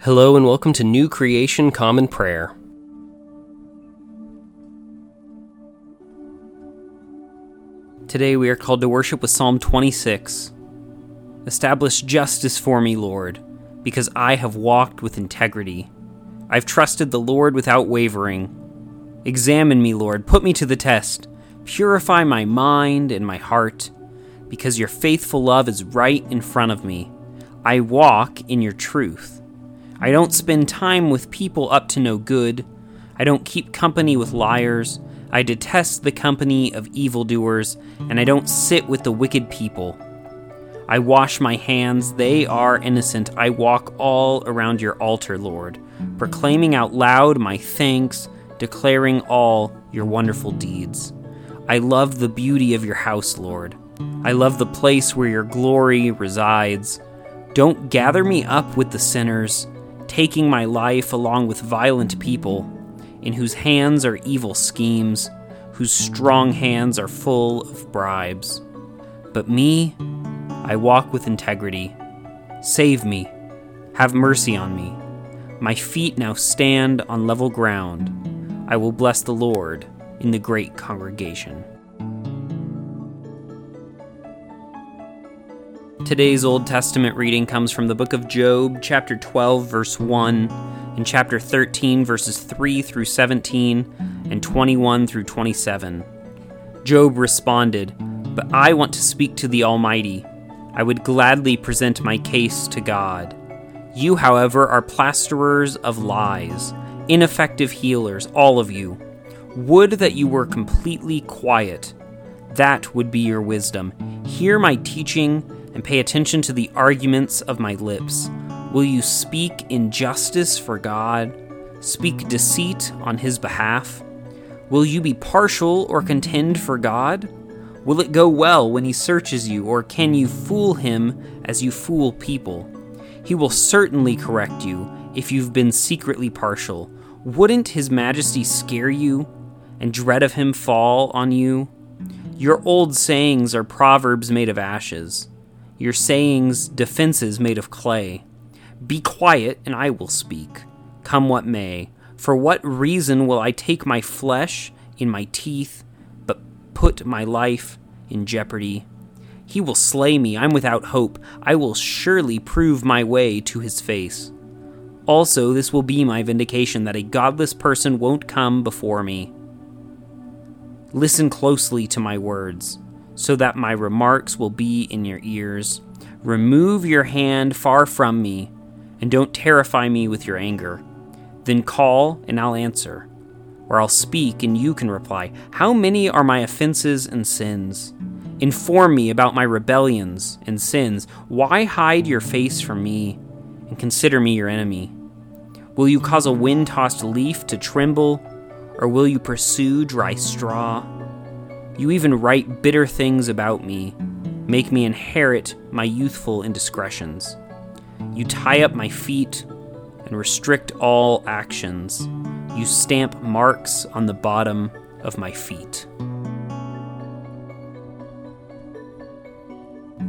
Hello and welcome to New Creation Common Prayer. Today we are called to worship with Psalm 26. Establish justice for me, Lord, because I have walked with integrity. I've trusted the Lord without wavering. Examine me, Lord, put me to the test. Purify my mind and my heart, because your faithful love is right in front of me. I walk in your truth. I don't spend time with people up to no good. I don't keep company with liars. I detest the company of evildoers, and I don't sit with the wicked people. I wash my hands, they are innocent. I walk all around your altar, Lord, proclaiming out loud my thanks, declaring all your wonderful deeds. I love the beauty of your house, Lord. I love the place where your glory resides. Don't gather me up with the sinners, taking my life along with violent people, in whose hands are evil schemes, whose strong hands are full of bribes. But me, I walk with integrity. Save me. Have mercy on me. My feet now stand on level ground. I will bless the Lord in the great congregation. Today's Old Testament reading comes from the book of Job, chapter 12, verse 1, and chapter 13, verses 3 through 17, and 21 through 27. Job responded, But I want to speak to the Almighty. I would gladly present my case to God. You, however, are plasterers of lies, ineffective healers, all of you. Would that you were completely quiet. That would be your wisdom. Hear my teaching and pay attention to the arguments of my lips. Will you speak injustice for God? Speak deceit on his behalf? Will you be partial or contend for God? Will it go well when he searches you, or can you fool him as you fool people? He will certainly correct you if you've been secretly partial. Wouldn't his majesty scare you, and dread of him fall on you? Your old sayings are proverbs made of ashes your sayings defenses made of clay. Be quiet, and I will speak, come what may. For what reason will I take my flesh in my teeth, but put my life in jeopardy? He will slay me, I'm without hope. I will surely prove my way to his face. Also, this will be my vindication that a godless person won't come before me. Listen closely to my words so that my remarks will be in your ears. Remove your hand far from me, and don't terrify me with your anger. Then call, and I'll answer. Or I'll speak, and you can reply. How many are my offenses and sins? Inform me about my rebellions and sins. Why hide your face from me and consider me your enemy? Will you cause a wind tossed leaf to tremble, or will you pursue dry straw? You even write bitter things about me, make me inherit my youthful indiscretions. You tie up my feet and restrict all actions. You stamp marks on the bottom of my feet.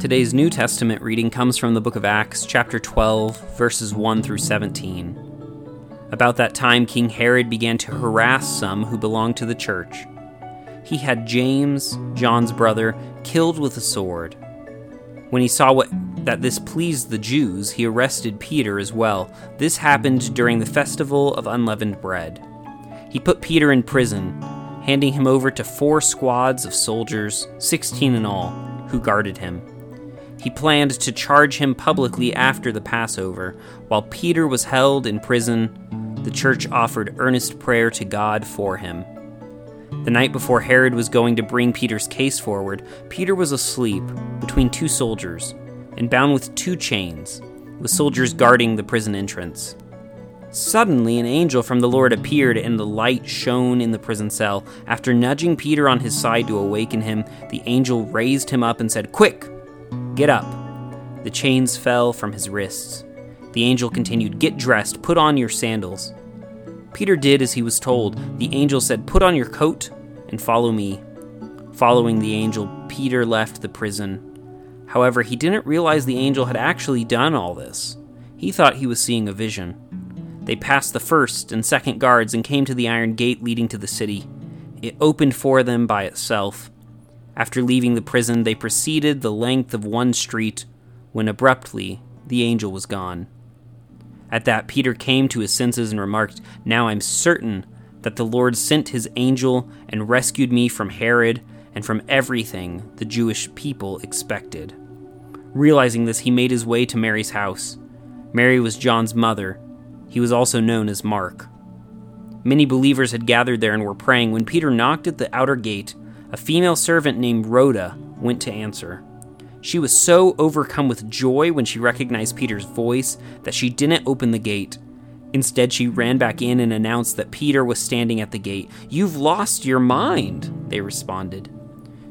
Today's New Testament reading comes from the book of Acts, chapter 12, verses 1 through 17. About that time, King Herod began to harass some who belonged to the church he had James, John's brother, killed with a sword. When he saw what, that this pleased the Jews, he arrested Peter as well. This happened during the festival of unleavened bread. He put Peter in prison, handing him over to four squads of soldiers, sixteen in all, who guarded him. He planned to charge him publicly after the Passover. While Peter was held in prison, the church offered earnest prayer to God for him. The night before Herod was going to bring Peter's case forward, Peter was asleep between two soldiers and bound with two chains, with soldiers guarding the prison entrance. Suddenly, an angel from the Lord appeared, and the light shone in the prison cell. After nudging Peter on his side to awaken him, the angel raised him up and said, Quick, get up. The chains fell from his wrists. The angel continued, Get dressed, put on your sandals. Peter did as he was told. The angel said, Put on your coat and follow me. Following the angel, Peter left the prison. However, he didn't realize the angel had actually done all this. He thought he was seeing a vision. They passed the first and second guards and came to the iron gate leading to the city. It opened for them by itself. After leaving the prison, they proceeded the length of one street when abruptly the angel was gone. At that, Peter came to his senses and remarked, Now I'm certain that the Lord sent his angel and rescued me from Herod and from everything the Jewish people expected. Realizing this, he made his way to Mary's house. Mary was John's mother. He was also known as Mark. Many believers had gathered there and were praying. When Peter knocked at the outer gate, a female servant named Rhoda went to answer. She was so overcome with joy when she recognized Peter's voice that she didn't open the gate. Instead, she ran back in and announced that Peter was standing at the gate. You've lost your mind, they responded.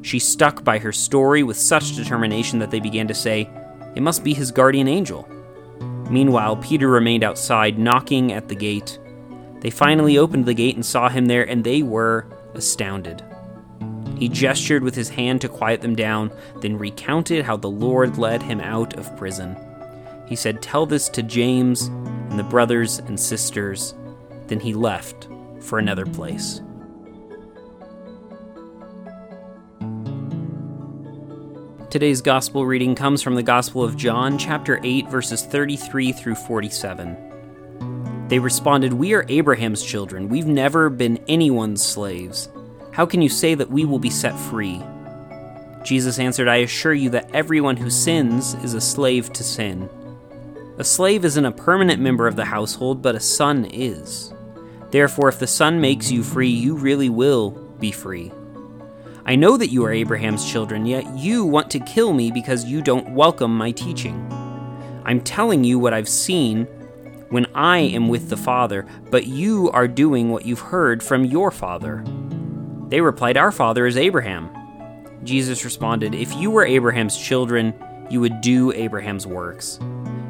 She stuck by her story with such determination that they began to say, It must be his guardian angel. Meanwhile, Peter remained outside, knocking at the gate. They finally opened the gate and saw him there, and they were astounded. He gestured with his hand to quiet them down, then recounted how the Lord led him out of prison. He said, Tell this to James and the brothers and sisters. Then he left for another place. Today's gospel reading comes from the Gospel of John, chapter 8, verses 33 through 47. They responded, We are Abraham's children. We've never been anyone's slaves. How can you say that we will be set free? Jesus answered, I assure you that everyone who sins is a slave to sin. A slave isn't a permanent member of the household, but a son is. Therefore, if the Son makes you free, you really will be free. I know that you are Abraham's children, yet you want to kill me because you don't welcome my teaching. I'm telling you what I've seen when I am with the Father, but you are doing what you've heard from your father. They replied, Our father is Abraham. Jesus responded, If you were Abraham's children, you would do Abraham's works.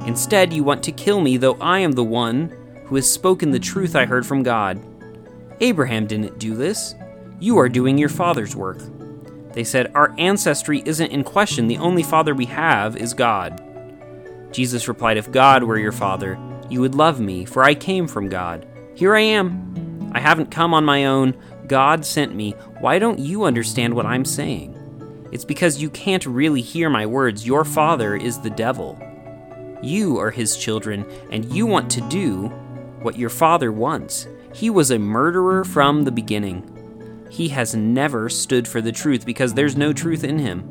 Instead, you want to kill me, though I am the one who has spoken the truth I heard from God. Abraham didn't do this. You are doing your father's work. They said, Our ancestry isn't in question. The only father we have is God. Jesus replied, If God were your father, you would love me, for I came from God. Here I am. I haven't come on my own, God sent me, why don't you understand what I'm saying? It's because you can't really hear my words. Your father is the devil. You are his children, and you want to do what your father wants. He was a murderer from the beginning. He has never stood for the truth because there's no truth in him.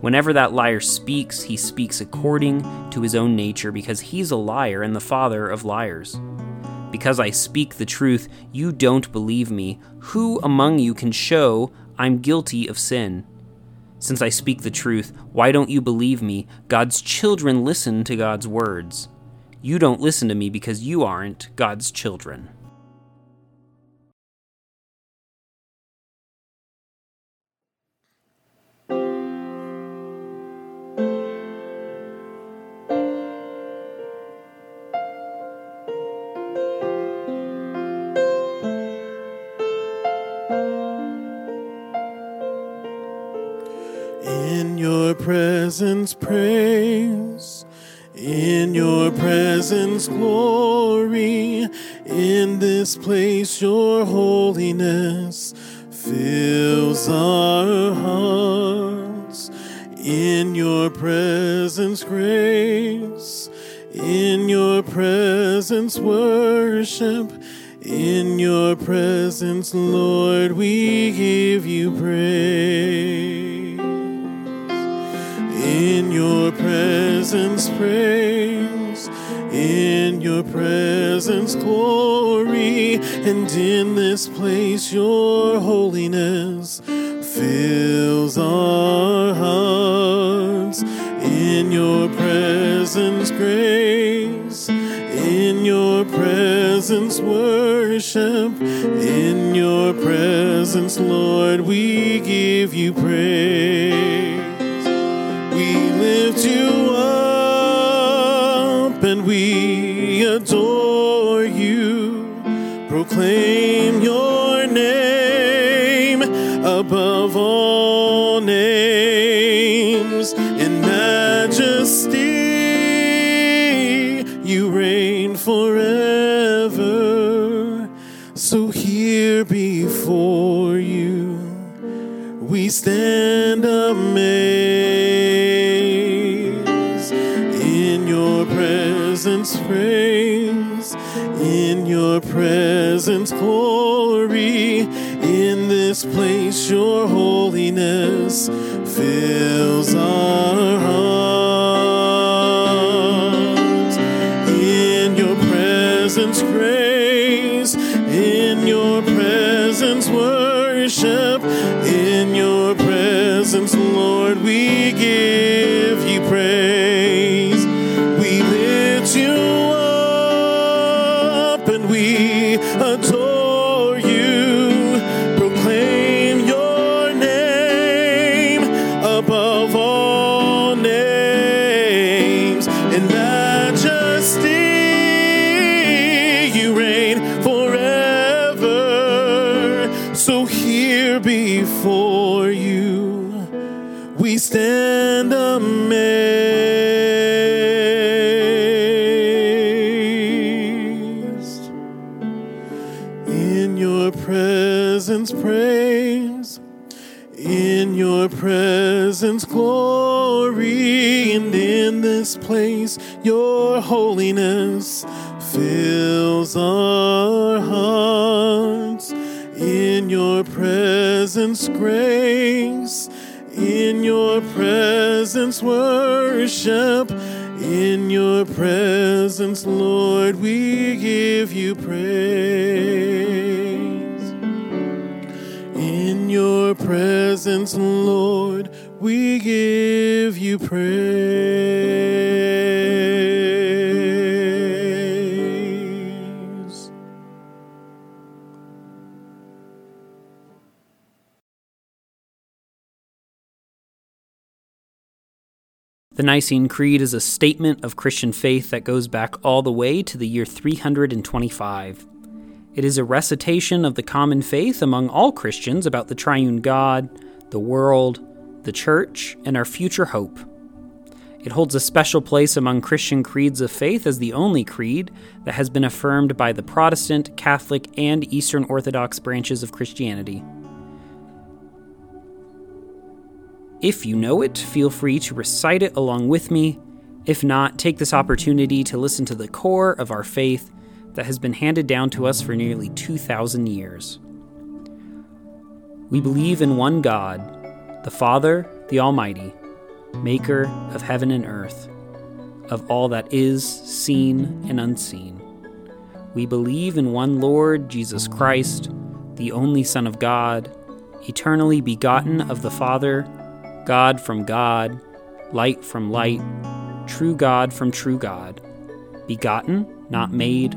Whenever that liar speaks, he speaks according to his own nature because he's a liar and the father of liars. Because I speak the truth, you don't believe me. Who among you can show I'm guilty of sin? Since I speak the truth, why don't you believe me? God's children listen to God's words. You don't listen to me because you aren't God's children. Presence praise, in your presence glory, in this place your holiness fills our hearts. In your presence grace, in your presence worship, in your presence, Lord, we give you praise. Your presence, praise. In your presence, glory. And in this place, your holiness fills our hearts. In your presence, grace. In your presence, worship. In your presence, Lord, we give you praise we adore you. Proclaim your name above all names in majesty. You reign forever. So here before you, we stand amazed your presence, glory. In this place, your holiness fills our in your presence, praise, in your presence, glory, and in this place, your holiness fills our hearts. In your presence, grace, in your presence, worship. In your presence, Lord, we give you praise. Presence, Lord, we give you praise. The Nicene Creed is a statement of Christian faith that goes back all the way to the year 325. It is a recitation of the common faith among all Christians about the triune God, the world, the church, and our future hope. It holds a special place among Christian creeds of faith as the only creed that has been affirmed by the Protestant, Catholic, and Eastern Orthodox branches of Christianity. If you know it, feel free to recite it along with me. If not, take this opportunity to listen to the core of our faith that has been handed down to us for nearly 2,000 years. We believe in one God, the Father, the Almighty, maker of heaven and earth, of all that is seen and unseen. We believe in one Lord, Jesus Christ, the only Son of God, eternally begotten of the Father, God from God, light from light, true God from true God, begotten, not made,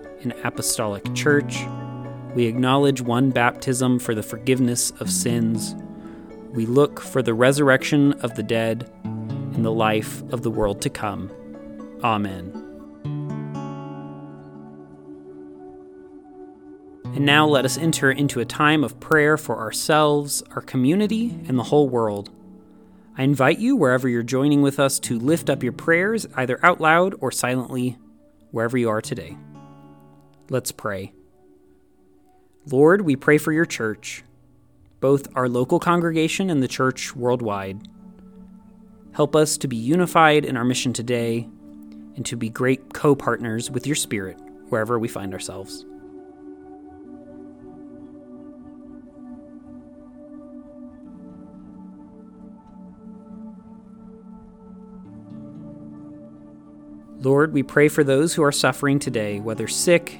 and Apostolic Church. We acknowledge one baptism for the forgiveness of sins. We look for the resurrection of the dead and the life of the world to come. Amen. And now let us enter into a time of prayer for ourselves, our community, and the whole world. I invite you, wherever you're joining with us, to lift up your prayers, either out loud or silently, wherever you are today. Let's pray. Lord, we pray for your church, both our local congregation and the church worldwide. Help us to be unified in our mission today and to be great co partners with your Spirit wherever we find ourselves. Lord, we pray for those who are suffering today, whether sick,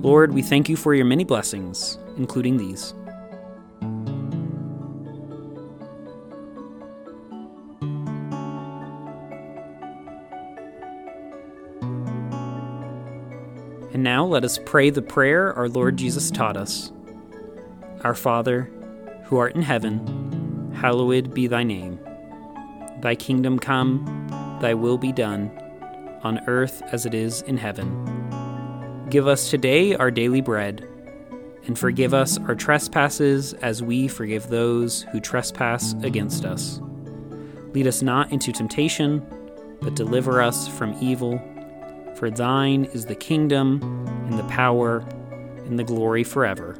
Lord, we thank you for your many blessings, including these. And now let us pray the prayer our Lord Jesus taught us. Our Father, who art in heaven, hallowed be thy name. Thy kingdom come, thy will be done, on earth as it is in heaven. Give us today our daily bread, and forgive us our trespasses as we forgive those who trespass against us. Lead us not into temptation, but deliver us from evil. For thine is the kingdom, and the power, and the glory forever.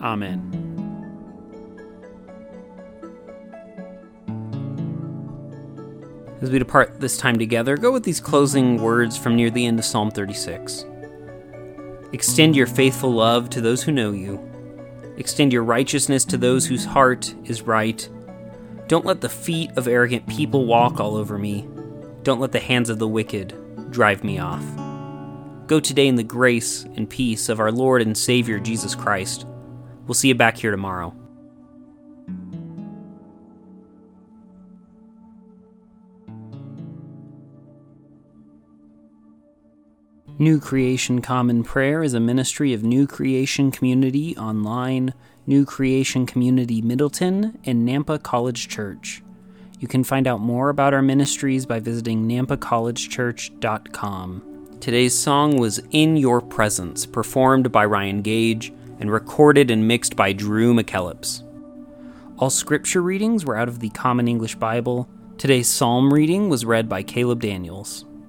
Amen. As we depart this time together, go with these closing words from near the end of Psalm 36. Extend your faithful love to those who know you. Extend your righteousness to those whose heart is right. Don't let the feet of arrogant people walk all over me. Don't let the hands of the wicked drive me off. Go today in the grace and peace of our Lord and Savior Jesus Christ. We'll see you back here tomorrow. New Creation Common Prayer is a ministry of New Creation Community Online, New Creation Community Middleton, and Nampa College Church. You can find out more about our ministries by visiting nampacollegechurch.com. Today's song was In Your Presence, performed by Ryan Gage and recorded and mixed by Drew McKellips. All scripture readings were out of the Common English Bible. Today's psalm reading was read by Caleb Daniels.